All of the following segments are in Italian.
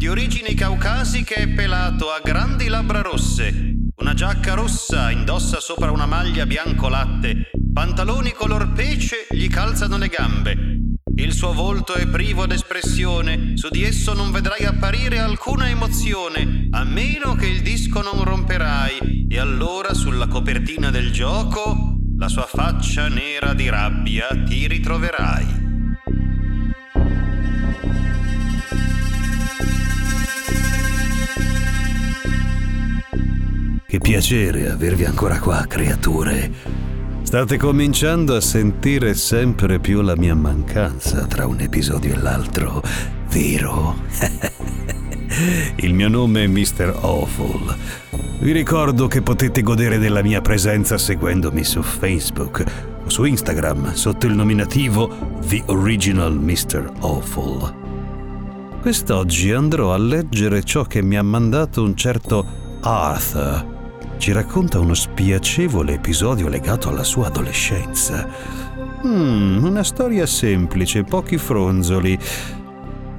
Di origini caucasiche è pelato, ha grandi labbra rosse, una giacca rossa indossa sopra una maglia bianco latte, pantaloni color pece gli calzano le gambe. Il suo volto è privo d'espressione, su di esso non vedrai apparire alcuna emozione, a meno che il disco non romperai, e allora sulla copertina del gioco la sua faccia nera di rabbia ti ritroverai. Che piacere avervi ancora qua, creature. State cominciando a sentire sempre più la mia mancanza tra un episodio e l'altro, vero? Il mio nome è Mr. Awful. Vi ricordo che potete godere della mia presenza seguendomi su Facebook o su Instagram sotto il nominativo The Original Mr. Awful. Quest'oggi andrò a leggere ciò che mi ha mandato un certo Arthur ci racconta uno spiacevole episodio legato alla sua adolescenza. Mm, una storia semplice, pochi fronzoli.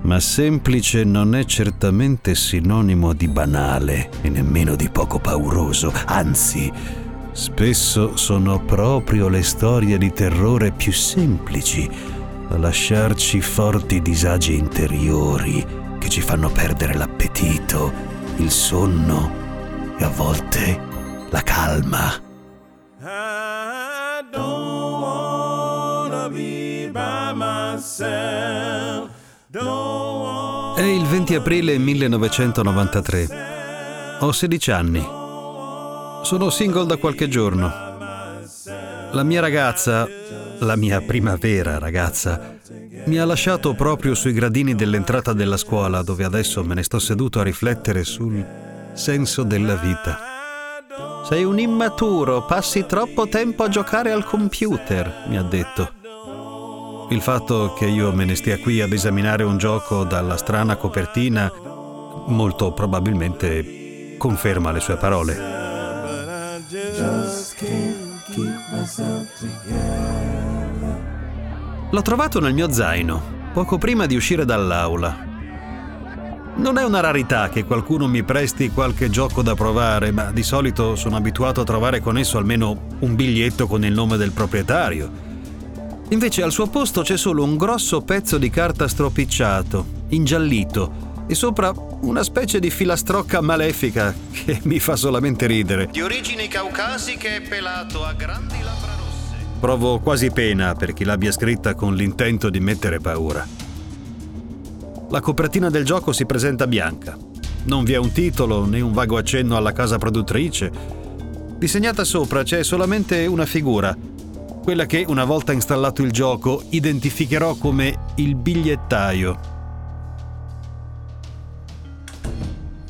Ma semplice non è certamente sinonimo di banale e nemmeno di poco pauroso, anzi, spesso sono proprio le storie di terrore più semplici a lasciarci forti disagi interiori che ci fanno perdere l'appetito, il sonno e a volte la calma. È il 20 aprile 1993. Ho 16 anni. Sono single da qualche giorno. La mia ragazza, la mia primavera ragazza, mi ha lasciato proprio sui gradini dell'entrata della scuola dove adesso me ne sto seduto a riflettere sul senso della vita. Sei un immaturo, passi troppo tempo a giocare al computer, mi ha detto. Il fatto che io me ne stia qui ad esaminare un gioco dalla strana copertina molto probabilmente conferma le sue parole. L'ho trovato nel mio zaino, poco prima di uscire dall'aula, non è una rarità che qualcuno mi presti qualche gioco da provare, ma di solito sono abituato a trovare con esso almeno un biglietto con il nome del proprietario. Invece al suo posto c'è solo un grosso pezzo di carta stropicciato, ingiallito, e sopra una specie di filastrocca malefica che mi fa solamente ridere. Di origini caucasiche e pelato a grandi labbra rosse. Provo quasi pena per chi l'abbia scritta con l'intento di mettere paura. La copertina del gioco si presenta bianca. Non vi è un titolo né un vago accenno alla casa produttrice. Disegnata sopra c'è solamente una figura, quella che una volta installato il gioco identificherò come il bigliettaio.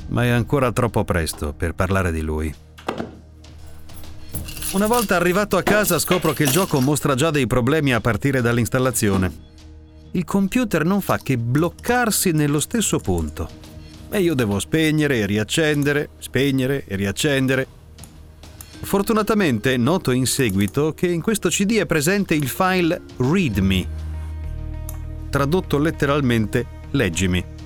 Ma è ancora troppo presto per parlare di lui. Una volta arrivato a casa scopro che il gioco mostra già dei problemi a partire dall'installazione il computer non fa che bloccarsi nello stesso punto. E io devo spegnere e riaccendere, spegnere e riaccendere. Fortunatamente noto in seguito che in questo CD è presente il file README, tradotto letteralmente leggimi.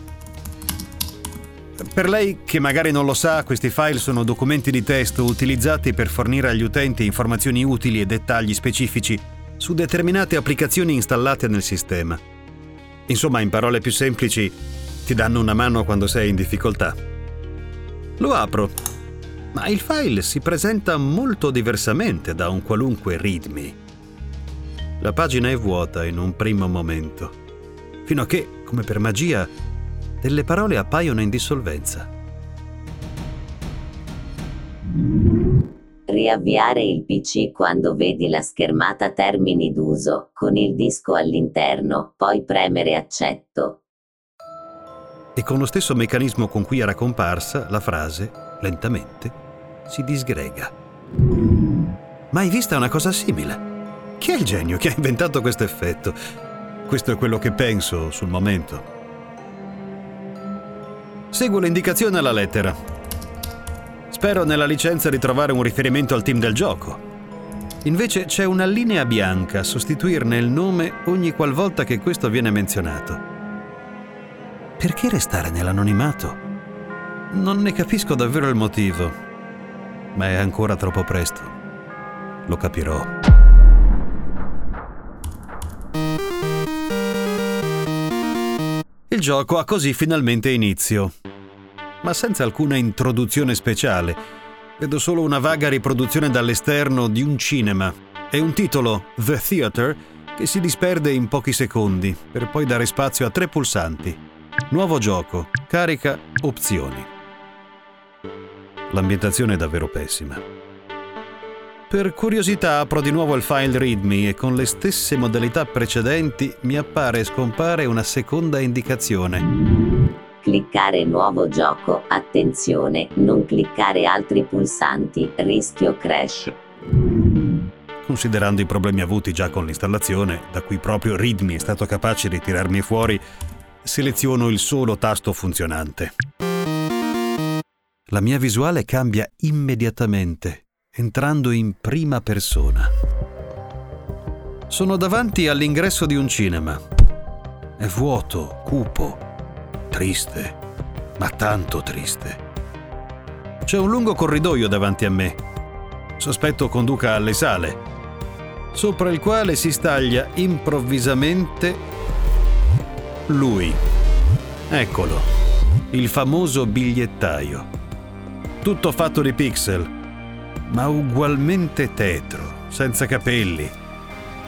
Per lei che magari non lo sa, questi file sono documenti di testo utilizzati per fornire agli utenti informazioni utili e dettagli specifici su determinate applicazioni installate nel sistema. Insomma, in parole più semplici, ti danno una mano quando sei in difficoltà. Lo apro, ma il file si presenta molto diversamente da un qualunque README. La pagina è vuota in un primo momento, fino a che, come per magia, delle parole appaiono in dissolvenza. Riavviare il PC quando vedi la schermata termini d'uso, con il disco all'interno, poi premere accetto. E con lo stesso meccanismo con cui era comparsa, la frase, lentamente, si disgrega. Mai vista una cosa simile? Chi è il genio che ha inventato questo effetto? Questo è quello che penso sul momento. Seguo l'indicazione alla lettera Spero nella licenza di trovare un riferimento al team del gioco. Invece c'è una linea bianca a sostituirne il nome ogni qualvolta che questo viene menzionato. perché restare nell'anonimato? Non ne capisco davvero il motivo, ma è ancora troppo presto. Lo capirò. Il gioco ha così finalmente inizio, ma senza alcuna introduzione speciale. Vedo solo una vaga riproduzione dall'esterno di un cinema e un titolo, The Theater, che si disperde in pochi secondi per poi dare spazio a tre pulsanti. Nuovo gioco, carica, opzioni. L'ambientazione è davvero pessima. Per curiosità apro di nuovo il file README e con le stesse modalità precedenti mi appare e scompare una seconda indicazione. Cliccare nuovo gioco. Attenzione, non cliccare altri pulsanti. Rischio crash. Considerando i problemi avuti già con l'installazione, da cui proprio README è stato capace di tirarmi fuori, seleziono il solo tasto funzionante. La mia visuale cambia immediatamente entrando in prima persona. Sono davanti all'ingresso di un cinema. È vuoto, cupo, triste, ma tanto triste. C'è un lungo corridoio davanti a me. Sospetto conduca alle sale, sopra il quale si staglia improvvisamente lui. Eccolo, il famoso bigliettaio. Tutto fatto di pixel, ma ugualmente tetro, senza capelli,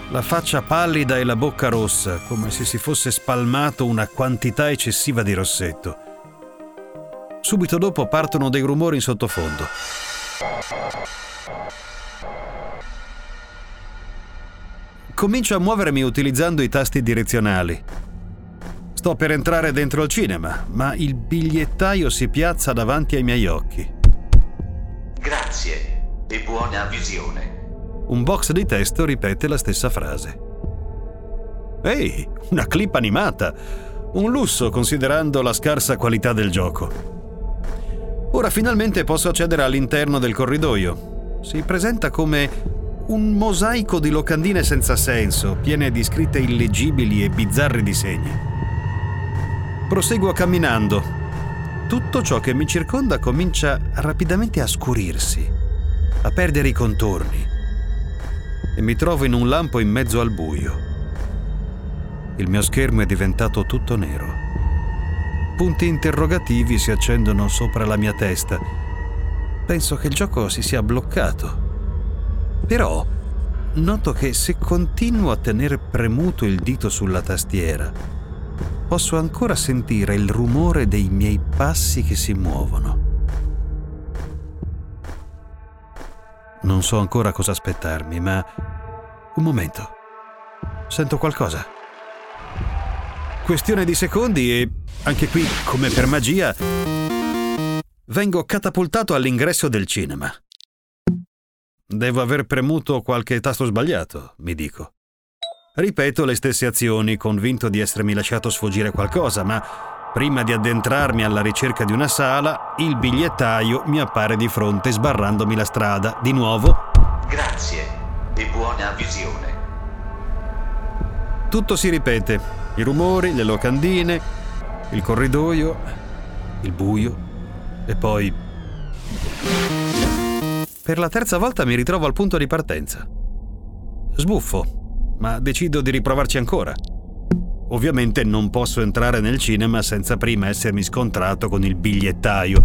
la faccia pallida e la bocca rossa, come se si fosse spalmato una quantità eccessiva di rossetto. Subito dopo partono dei rumori in sottofondo. Comincio a muovermi utilizzando i tasti direzionali. Sto per entrare dentro il cinema, ma il bigliettaio si piazza davanti ai miei occhi. Grazie e buona visione. Un box di testo ripete la stessa frase. Ehi, una clip animata! Un lusso considerando la scarsa qualità del gioco. Ora finalmente posso accedere all'interno del corridoio. Si presenta come un mosaico di locandine senza senso, piene di scritte illegibili e bizzarri disegni. Proseguo camminando. Tutto ciò che mi circonda comincia rapidamente a scurirsi a perdere i contorni e mi trovo in un lampo in mezzo al buio. Il mio schermo è diventato tutto nero. Punti interrogativi si accendono sopra la mia testa. Penso che il gioco si sia bloccato. Però noto che se continuo a tenere premuto il dito sulla tastiera, posso ancora sentire il rumore dei miei passi che si muovono. Non so ancora cosa aspettarmi, ma... Un momento. Sento qualcosa. Questione di secondi e, anche qui, come per magia, vengo catapultato all'ingresso del cinema. Devo aver premuto qualche tasto sbagliato, mi dico. Ripeto le stesse azioni, convinto di essermi lasciato sfuggire qualcosa, ma Prima di addentrarmi alla ricerca di una sala, il bigliettaio mi appare di fronte sbarrandomi la strada. Di nuovo. Grazie e buona visione. Tutto si ripete. I rumori, le locandine, il corridoio, il buio e poi... Per la terza volta mi ritrovo al punto di partenza. Sbuffo, ma decido di riprovarci ancora. Ovviamente non posso entrare nel cinema senza prima essermi scontrato con il bigliettaio,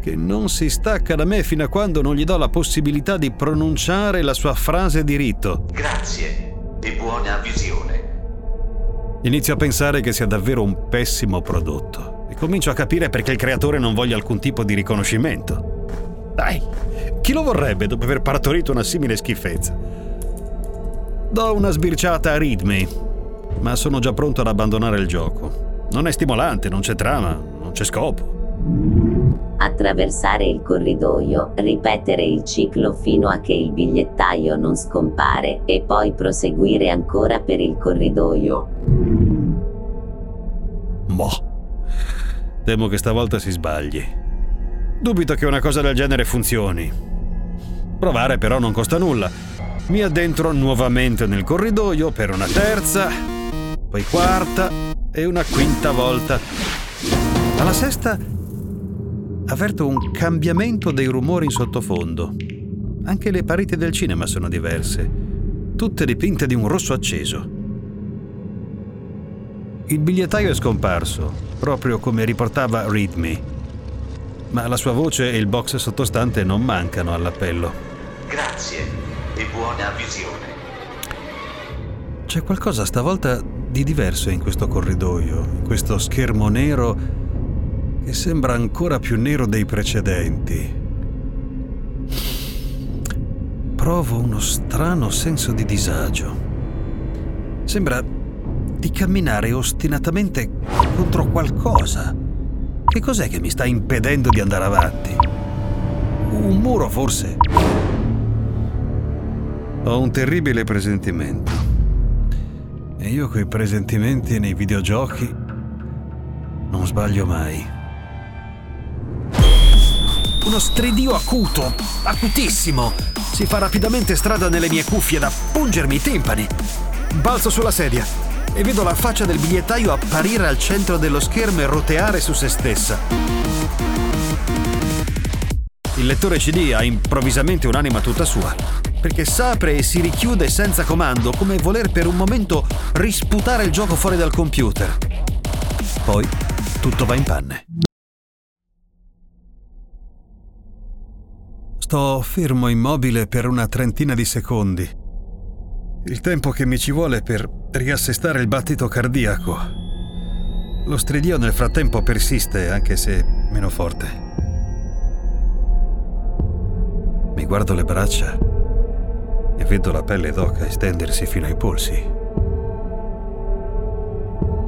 che non si stacca da me fino a quando non gli do la possibilità di pronunciare la sua frase di rito. Grazie e buona visione. Inizio a pensare che sia davvero un pessimo prodotto e comincio a capire perché il creatore non voglia alcun tipo di riconoscimento. Dai, chi lo vorrebbe dopo aver partorito una simile schifezza? Do una sbirciata a Readme ma sono già pronto ad abbandonare il gioco. Non è stimolante, non c'è trama, non c'è scopo. Attraversare il corridoio, ripetere il ciclo fino a che il bigliettaio non scompare e poi proseguire ancora per il corridoio. Boh. Temo che stavolta si sbagli. Dubito che una cosa del genere funzioni. Provare però non costa nulla. Mi addentro nuovamente nel corridoio per una terza, poi quarta e una quinta volta. Alla sesta avverto un cambiamento dei rumori in sottofondo. Anche le pareti del cinema sono diverse, tutte dipinte di un rosso acceso. Il bigliettaio è scomparso, proprio come riportava Read ma la sua voce e il box sottostante non mancano all'appello. Grazie e buona visione. C'è qualcosa stavolta di diverso in questo corridoio, in questo schermo nero che sembra ancora più nero dei precedenti. Provo uno strano senso di disagio. Sembra di camminare ostinatamente contro qualcosa. Che cos'è che mi sta impedendo di andare avanti? Un muro forse? Ho un terribile presentimento. E io quei presentimenti nei videogiochi non sbaglio mai. Uno stridio acuto, acutissimo, si fa rapidamente strada nelle mie cuffie da pungermi i timpani. Balzo sulla sedia e vedo la faccia del bigliettaio apparire al centro dello schermo e roteare su se stessa. Il lettore CD ha improvvisamente un'anima tutta sua, perché s'apre e si richiude senza comando, come voler per un momento risputare il gioco fuori dal computer. Poi tutto va in panne. Sto fermo immobile per una trentina di secondi. Il tempo che mi ci vuole per riassestare il battito cardiaco. Lo stridio nel frattempo persiste, anche se meno forte. Mi guardo le braccia e vedo la pelle d'oca estendersi fino ai polsi.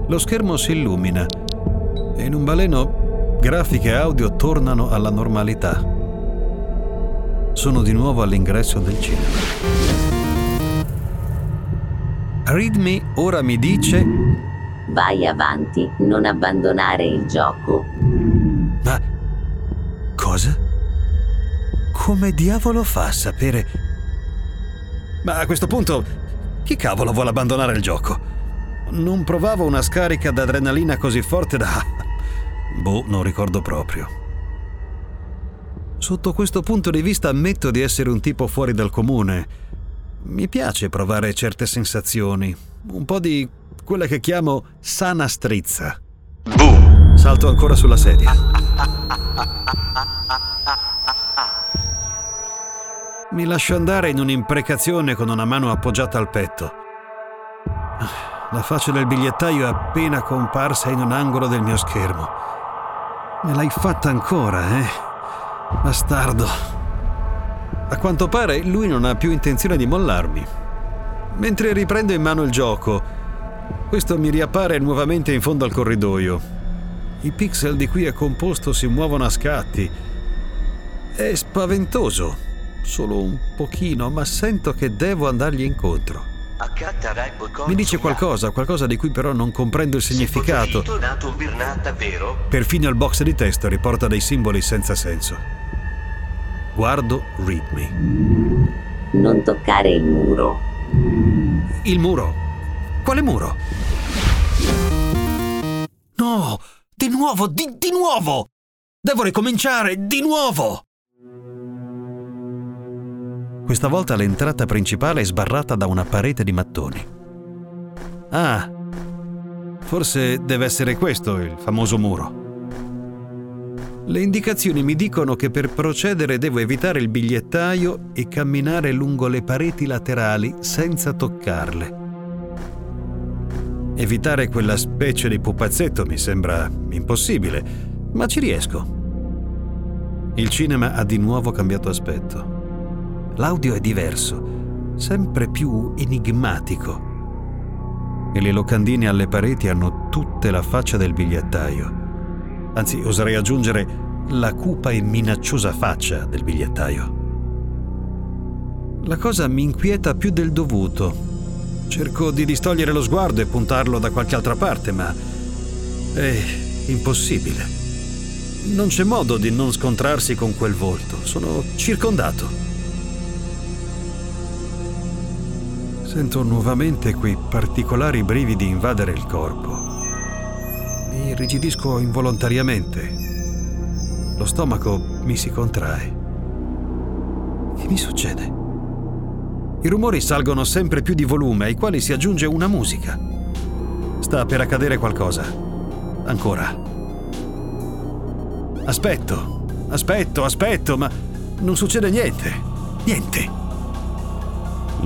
Lo schermo si illumina e in un baleno grafiche audio tornano alla normalità sono di nuovo all'ingresso del cinema. Readme ora mi dice... Vai avanti, non abbandonare il gioco. Ma... cosa? Come diavolo fa a sapere... Ma a questo punto, chi cavolo vuole abbandonare il gioco? Non provavo una scarica d'adrenalina così forte da... Boh, non ricordo proprio. Sotto questo punto di vista ammetto di essere un tipo fuori dal comune. Mi piace provare certe sensazioni, un po' di quella che chiamo sana strizza. Boom! Salto ancora sulla sedia. Mi lascio andare in un'imprecazione con una mano appoggiata al petto. La faccia del bigliettaio è appena comparsa in un angolo del mio schermo. Me l'hai fatta ancora, eh? Bastardo. A quanto pare lui non ha più intenzione di mollarmi. Mentre riprendo in mano il gioco, questo mi riappare nuovamente in fondo al corridoio. I pixel di cui è composto si muovono a scatti. È spaventoso, solo un pochino, ma sento che devo andargli incontro. Mi dice qualcosa, qualcosa di cui però non comprendo il significato. Perfino il box di testo riporta dei simboli senza senso. Guardo Read Me. Non toccare il muro. Il muro? Quale muro? No! Di nuovo, di, di nuovo! Devo ricominciare, di nuovo! Questa volta l'entrata principale è sbarrata da una parete di mattoni. Ah, forse deve essere questo il famoso muro. Le indicazioni mi dicono che per procedere devo evitare il bigliettaio e camminare lungo le pareti laterali senza toccarle. Evitare quella specie di pupazzetto mi sembra impossibile, ma ci riesco. Il cinema ha di nuovo cambiato aspetto. L'audio è diverso, sempre più enigmatico. E le locandine alle pareti hanno tutte la faccia del bigliettaio anzi oserei aggiungere la cupa e minacciosa faccia del bigliettaio. La cosa mi inquieta più del dovuto. Cerco di distogliere lo sguardo e puntarlo da qualche altra parte, ma è impossibile. Non c'è modo di non scontrarsi con quel volto. Sono circondato. Sento nuovamente quei particolari brividi invadere il corpo irrigidisco involontariamente. Lo stomaco mi si contrae. Che mi succede? I rumori salgono sempre più di volume, ai quali si aggiunge una musica. Sta per accadere qualcosa. Ancora. Aspetto, aspetto, aspetto, ma non succede niente. Niente.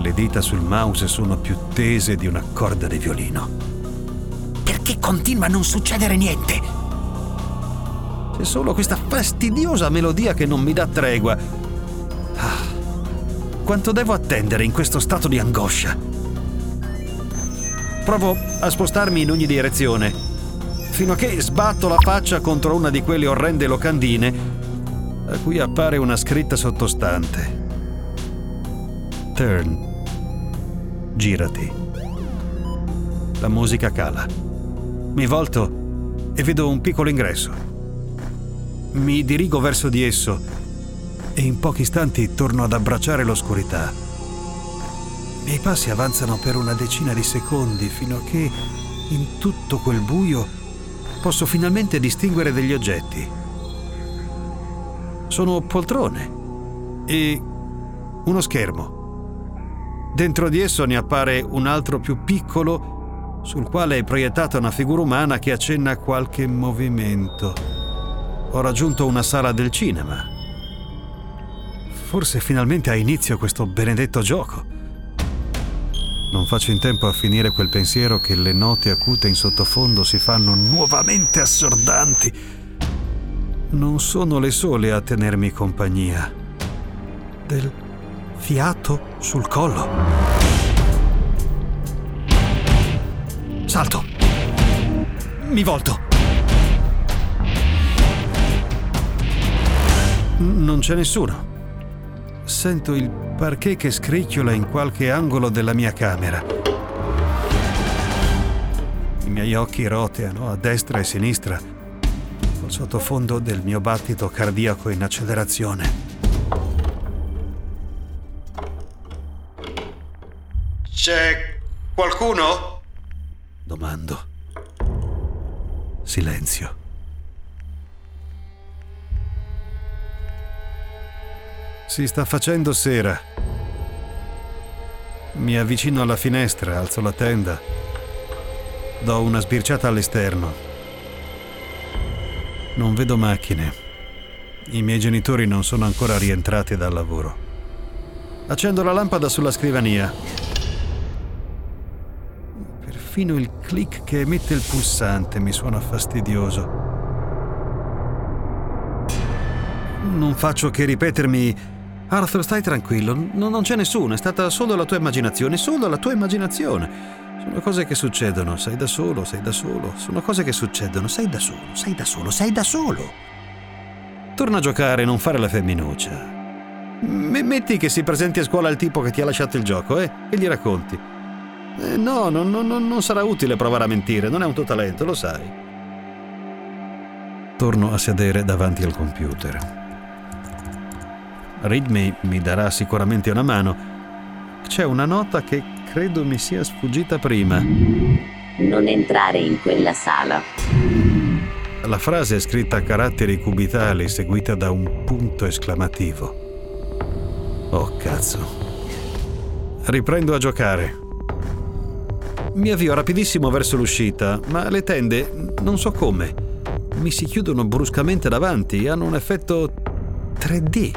Le dita sul mouse sono più tese di una corda di violino. Perché continua a non succedere niente? C'è solo questa fastidiosa melodia che non mi dà tregua. Ah, quanto devo attendere in questo stato di angoscia? Provo a spostarmi in ogni direzione, fino a che sbatto la faccia contro una di quelle orrende locandine a cui appare una scritta sottostante. Turn. Girati. La musica cala. Mi volto e vedo un piccolo ingresso. Mi dirigo verso di esso e in pochi istanti torno ad abbracciare l'oscurità. I miei passi avanzano per una decina di secondi fino a che in tutto quel buio posso finalmente distinguere degli oggetti. Sono poltrone e uno schermo. Dentro di esso ne appare un altro più piccolo sul quale è proiettata una figura umana che accenna qualche movimento. Ho raggiunto una sala del cinema. Forse finalmente ha inizio questo benedetto gioco. Non faccio in tempo a finire quel pensiero che le note acute in sottofondo si fanno nuovamente assordanti. Non sono le sole a tenermi compagnia. Del fiato sul collo. Salto. Mi volto. Non c'è nessuno. Sento il parquet che scricchiola in qualche angolo della mia camera. I miei occhi roteano a destra e a sinistra, col sottofondo del mio battito cardiaco in accelerazione. C'è qualcuno? Domando. Silenzio. Si sta facendo sera. Mi avvicino alla finestra, alzo la tenda, do una sbirciata all'esterno. Non vedo macchine. I miei genitori non sono ancora rientrati dal lavoro. Accendo la lampada sulla scrivania. Perfino il click che emette il pulsante mi suona fastidioso. Non faccio che ripetermi Arthur, stai tranquillo, no, non c'è nessuno, è stata solo la tua immaginazione, solo la tua immaginazione. Sono cose che succedono, sei da solo, sei da solo. Sono cose che succedono, sei da solo, sei da solo, sei da solo. Torna a giocare non fare la femminuccia. M- metti che si presenti a scuola il tipo che ti ha lasciato il gioco, eh? E gli racconti. Eh, no, no, no, non sarà utile provare a mentire, non è un tuo talento, lo sai. Torno a sedere davanti al computer. Readme mi darà sicuramente una mano. C'è una nota che credo mi sia sfuggita prima. Non entrare in quella sala. La frase è scritta a caratteri cubitali seguita da un punto esclamativo. Oh cazzo. Riprendo a giocare. Mi avvio rapidissimo verso l'uscita, ma le tende, non so come, mi si chiudono bruscamente davanti e hanno un effetto 3D.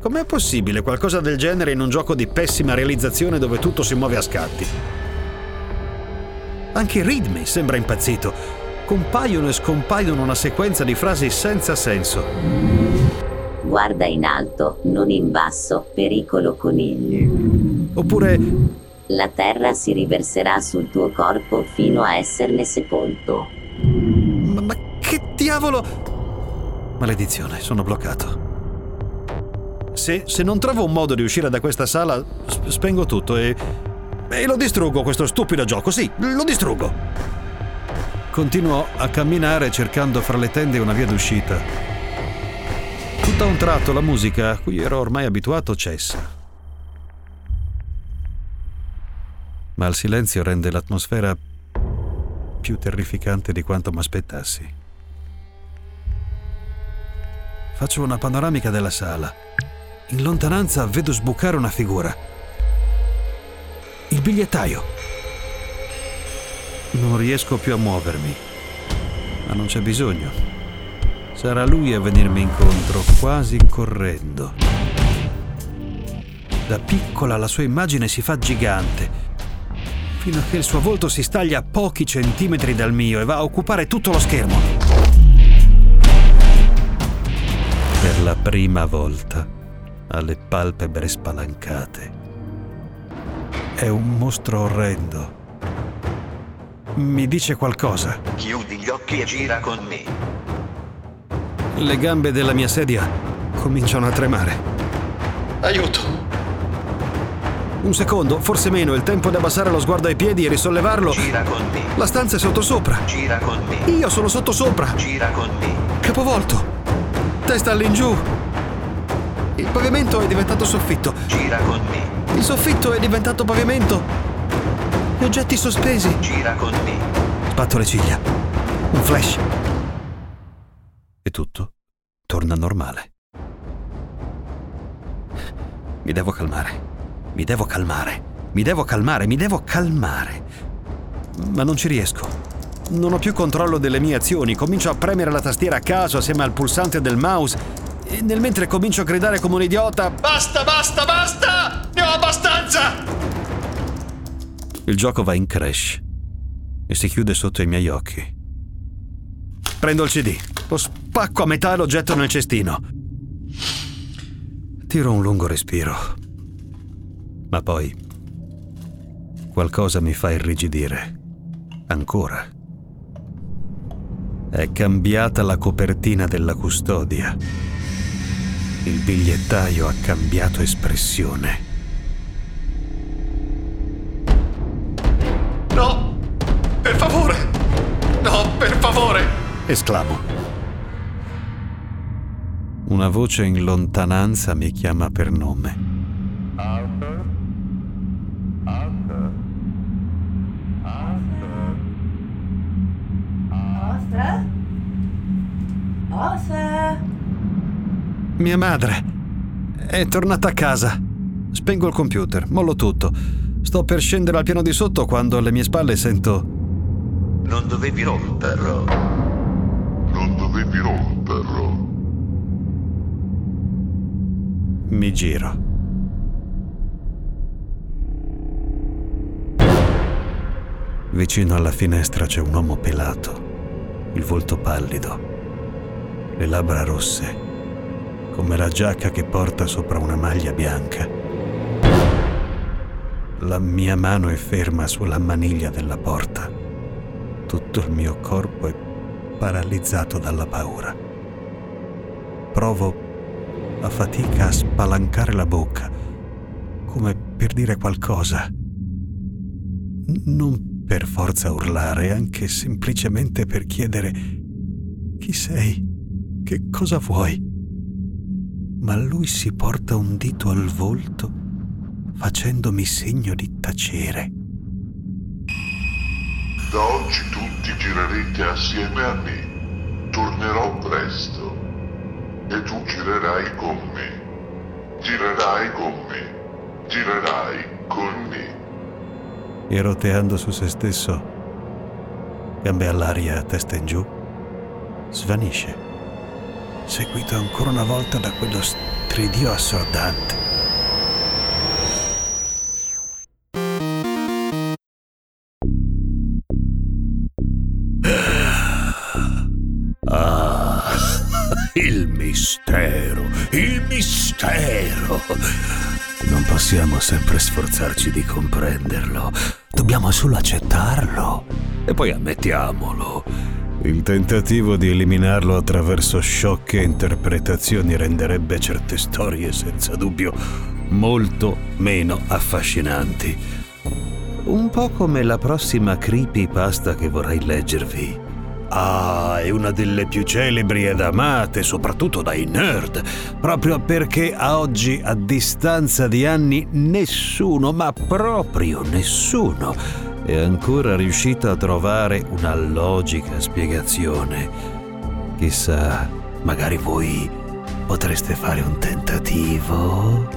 Com'è possibile qualcosa del genere in un gioco di pessima realizzazione dove tutto si muove a scatti? Anche Readme sembra impazzito. Compaiono e scompaiono una sequenza di frasi senza senso. Guarda in alto, non in basso, pericolo conigli. Oppure La terra si riverserà sul tuo corpo fino a esserne sepolto. Ma, ma che diavolo? Maledizione, sono bloccato. Se, se non trovo un modo di uscire da questa sala, sp- spengo tutto e. e lo distruggo questo stupido gioco, sì, lo distruggo. Continuo a camminare cercando fra le tende una via d'uscita. Tutto a un tratto la musica, a cui ero ormai abituato, cessa. Ma il silenzio rende l'atmosfera più terrificante di quanto mi aspettassi. Faccio una panoramica della sala. In lontananza vedo sbucare una figura. Il bigliettaio. Non riesco più a muovermi, ma non c'è bisogno. Sarà lui a venirmi incontro, quasi correndo. Da piccola la sua immagine si fa gigante, fino a che il suo volto si staglia a pochi centimetri dal mio e va a occupare tutto lo schermo. Per la prima volta ha le palpebre spalancate. È un mostro orrendo. Mi dice qualcosa. Chiudi gli occhi e gira con me. Le gambe della mia sedia cominciano a tremare. Aiuto! Un secondo, forse meno, il tempo di abbassare lo sguardo ai piedi e risollevarlo. Gira con me. La stanza è sottosopra. Gira con me. Io sono sottosopra. Gira con me. Capovolto. Testa all'ingiù. Il pavimento è diventato soffitto. Gira con me. Il soffitto è diventato pavimento. Gli oggetti sospesi. Gira con me. Sbatto le ciglia. Un flash. E tutto torna normale. Mi devo calmare. Mi devo calmare. Mi devo calmare. Mi devo calmare. Ma non ci riesco. Non ho più controllo delle mie azioni. Comincio a premere la tastiera a caso assieme al pulsante del mouse. E nel mentre comincio a gridare come un idiota. Basta, basta, basta! Ne ho abbastanza! Il gioco va in crash e si chiude sotto i miei occhi. Prendo il CD, lo spacco a metà e lo getto nel cestino. Tiro un lungo respiro. Ma poi qualcosa mi fa irrigidire. Ancora. È cambiata la copertina della custodia. Il bigliettaio ha cambiato espressione. No! Per favore! No, per favore! esclamo. Una voce in lontananza mi chiama per nome. Arthur? Mia madre è tornata a casa. Spengo il computer, mollo tutto. Sto per scendere al piano di sotto quando alle mie spalle sento Non dovevi romperlo. Non dovevi romperlo. mi giro. Vicino alla finestra c'è un uomo pelato, il volto pallido, le labbra rosse, come la giacca che porta sopra una maglia bianca. La mia mano è ferma sulla maniglia della porta. Tutto il mio corpo è paralizzato dalla paura. Provo a fatica a spalancare la bocca, come per dire qualcosa. Non per forza urlare, anche semplicemente per chiedere chi sei, che cosa vuoi. Ma lui si porta un dito al volto facendomi segno di tacere. Da oggi tutti girerete assieme a me. Tornerò presto. E tu girerai con me. Girerai con me. Girerai con me. E roteando su se stesso, gambe all'aria, testa in giù, svanisce, seguito ancora una volta da quello stridio assordante. Ah, il mistero, il mistero. Non possiamo sempre sforzarci di comprenderlo, dobbiamo solo accettarlo. E poi ammettiamolo, il tentativo di eliminarlo attraverso sciocche interpretazioni renderebbe certe storie senza dubbio molto meno affascinanti. Un po' come la prossima creepypasta che vorrei leggervi. Ah, è una delle più celebri ed amate, soprattutto dai nerd, proprio perché a oggi, a distanza di anni, nessuno, ma proprio nessuno, è ancora riuscito a trovare una logica spiegazione. Chissà, magari voi potreste fare un tentativo?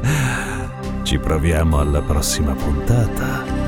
Ci proviamo alla prossima puntata.